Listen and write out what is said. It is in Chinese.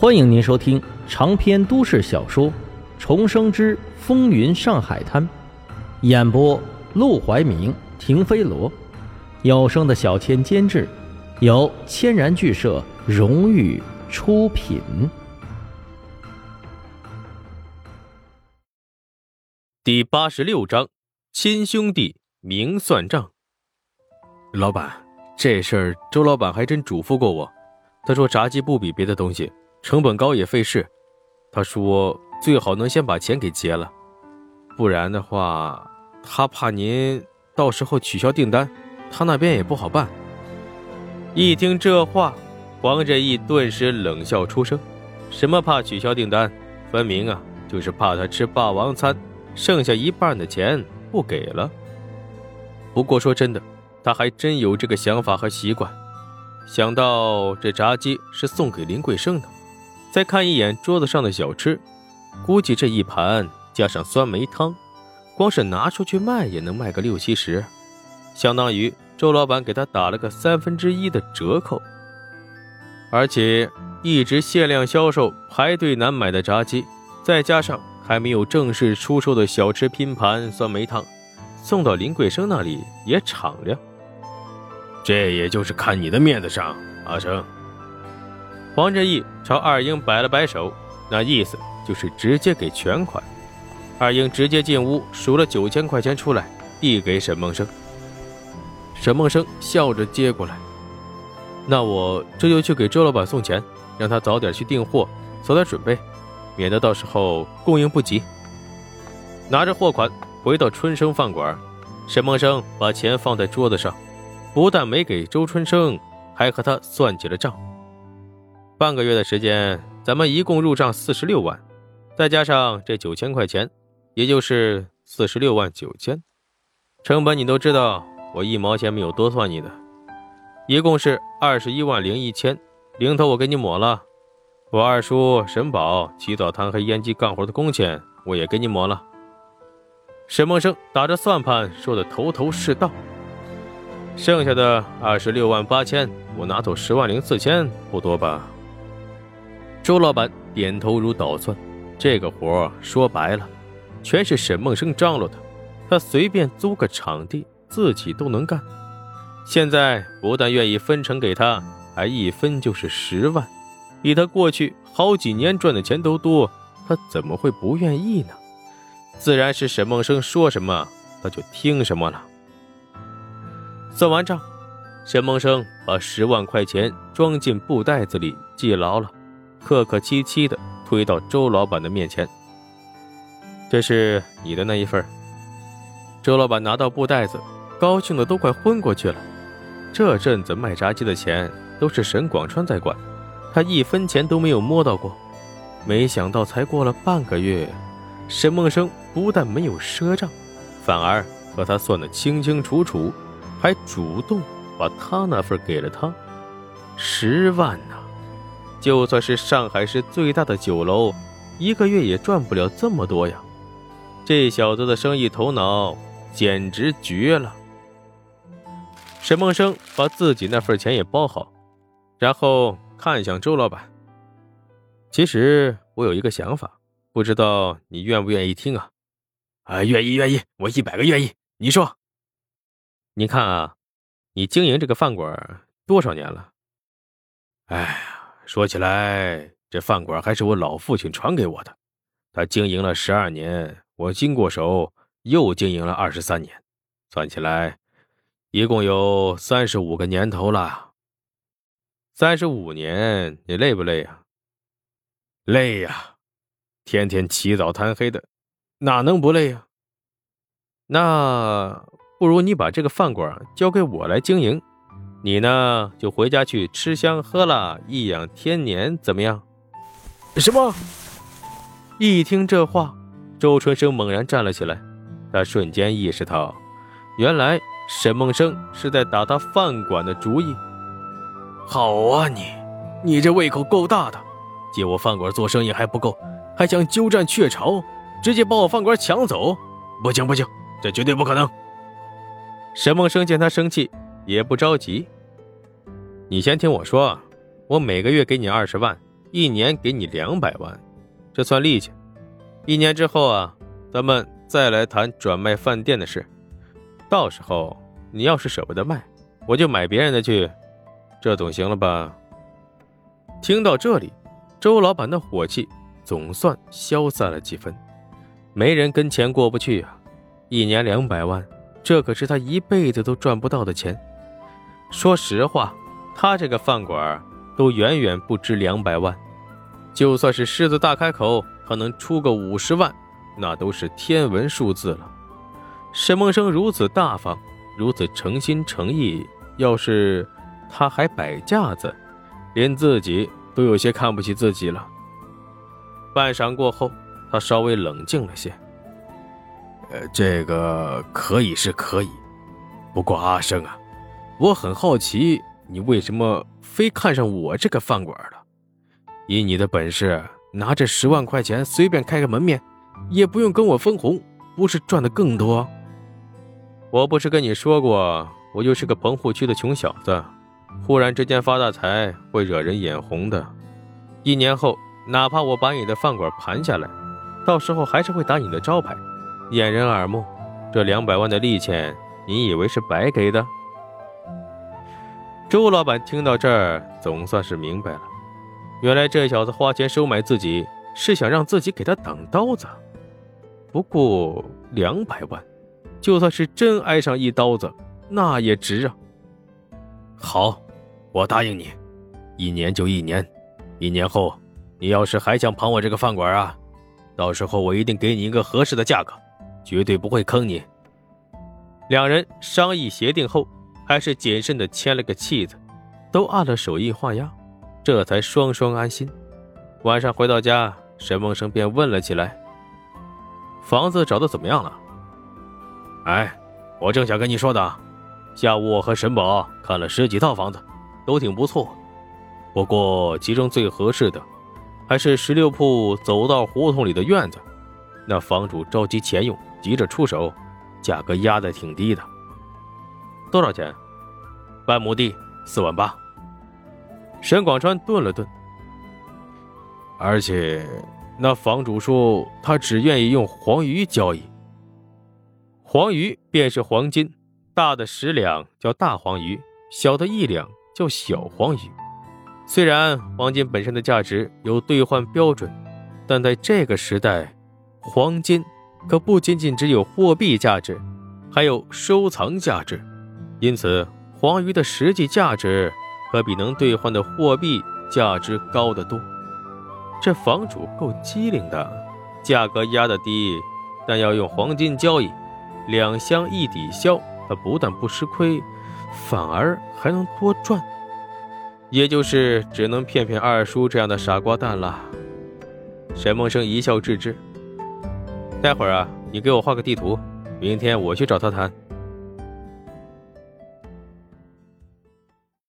欢迎您收听长篇都市小说《重生之风云上海滩》，演播：陆怀明、停飞罗，有声的小千监制，由千然剧社荣誉出品。第八十六章：亲兄弟明算账。老板，这事儿周老板还真嘱咐过我，他说炸鸡不比别的东西。成本高也费事，他说最好能先把钱给结了，不然的话，他怕您到时候取消订单，他那边也不好办。一听这话，黄振义顿时冷笑出声：“什么怕取消订单？分明啊，就是怕他吃霸王餐，剩下一半的钱不给了。”不过说真的，他还真有这个想法和习惯。想到这炸鸡是送给林桂生的。再看一眼桌子上的小吃，估计这一盘加上酸梅汤，光是拿出去卖也能卖个六七十，相当于周老板给他打了个三分之一的折扣。而且一直限量销售、排队难买的炸鸡，再加上还没有正式出售的小吃拼盘酸梅汤，送到林桂生那里也敞亮。这也就是看你的面子上，阿生。黄振义朝二英摆了摆手，那意思就是直接给全款。二英直接进屋数了九千块钱出来，递给沈梦生。沈梦生笑着接过来：“那我这就去给周老板送钱，让他早点去订货，早点准备，免得到时候供应不及。”拿着货款回到春生饭馆，沈梦生把钱放在桌子上，不但没给周春生，还和他算起了账。半个月的时间，咱们一共入账四十六万，再加上这九千块钱，也就是四十六万九千。成本你都知道，我一毛钱没有多算你的，一共是二十一万零一千。零头我给你抹了，我二叔沈宝起早贪黑烟机干活的工钱我也给你抹了。沈梦生打着算盘说的头头是道，剩下的二十六万八千，我拿走十万零四千，不多吧？周老板点头如捣蒜，这个活说白了，全是沈梦生张罗的。他随便租个场地，自己都能干。现在不但愿意分成给他，还一分就是十万，比他过去好几年赚的钱都多，他怎么会不愿意呢？自然是沈梦生说什么，他就听什么了。算完账，沈梦生把十万块钱装进布袋子里，记牢了。客客气气的推到周老板的面前。这是你的那一份。周老板拿到布袋子，高兴的都快昏过去了。这阵子卖炸鸡的钱都是沈广川在管，他一分钱都没有摸到过。没想到才过了半个月，沈梦生不但没有赊账，反而和他算得清清楚楚，还主动把他那份给了他，十万呢。就算是上海市最大的酒楼，一个月也赚不了这么多呀！这小子的生意头脑简直绝了。沈梦生把自己那份钱也包好，然后看向周老板：“其实我有一个想法，不知道你愿不愿意听啊？”“啊，愿意，愿意，我一百个愿意。”你说，你看啊，你经营这个饭馆多少年了？哎！说起来，这饭馆还是我老父亲传给我的，他经营了十二年，我经过手又经营了二十三年，算起来，一共有三十五个年头了。三十五年，你累不累呀？累呀，天天起早贪黑的，哪能不累呀？那不如你把这个饭馆交给我来经营。你呢，就回家去吃香喝辣，颐养天年，怎么样？什么？一听这话，周春生猛然站了起来，他瞬间意识到，原来沈梦生是在打他饭馆的主意。好啊，你，你这胃口够大的，借我饭馆做生意还不够，还想鸠占鹊巢，直接把我饭馆抢走？不行不行，这绝对不可能！沈梦生见他生气。也不着急，你先听我说，我每个月给你二十万，一年给你两百万，这算利息。一年之后啊，咱们再来谈转卖饭店的事。到时候你要是舍不得卖，我就买别人的去，这总行了吧？听到这里，周老板的火气总算消散了几分。没人跟钱过不去啊！一年两百万，这可是他一辈子都赚不到的钱。说实话，他这个饭馆都远远不值两百万。就算是狮子大开口，他能出个五十万，那都是天文数字了。沈梦生如此大方，如此诚心诚意，要是他还摆架子，连自己都有些看不起自己了。半晌过后。他稍微冷静了些，呃，这个可以是可以，不过阿生啊，我很好奇，你为什么非看上我这个饭馆了？以你的本事，拿着十万块钱随便开个门面，也不用跟我分红，不是赚的更多？我不是跟你说过，我就是个棚户区的穷小子，忽然之间发大财会惹人眼红的。一年后，哪怕我把你的饭馆盘下来。到时候还是会打你的招牌，掩人耳目。这两百万的利钱，你以为是白给的？周老板听到这儿，总算是明白了，原来这小子花钱收买自己，是想让自己给他挡刀子。不过两百万，就算是真挨上一刀子，那也值啊。好，我答应你，一年就一年。一年后，你要是还想捧我这个饭馆啊？到时候我一定给你一个合适的价格，绝对不会坑你。两人商议协定后，还是谨慎的签了个契子，都按了手印画押，这才双双安心。晚上回到家，沈梦生便问了起来：“房子找的怎么样了？”“哎，我正想跟你说的，下午我和沈宝看了十几套房子，都挺不错。不过其中最合适的……”还是十六铺走到胡同里的院子，那房主着急钱用，急着出手，价格压得挺低的。多少钱？半亩地四万八。沈广川顿了顿，而且那房主说他只愿意用黄鱼交易。黄鱼便是黄金，大的十两叫大黄鱼，小的一两叫小黄鱼。虽然黄金本身的价值有兑换标准，但在这个时代，黄金可不仅仅只有货币价值，还有收藏价值。因此，黄鱼的实际价值可比能兑换的货币价值高得多。这房主够机灵的，价格压得低，但要用黄金交易，两相一抵消，他不但不吃亏，反而还能多赚。也就是只能骗骗二叔这样的傻瓜蛋了。沈梦生一笑置之。待会儿啊，你给我画个地图，明天我去找他谈。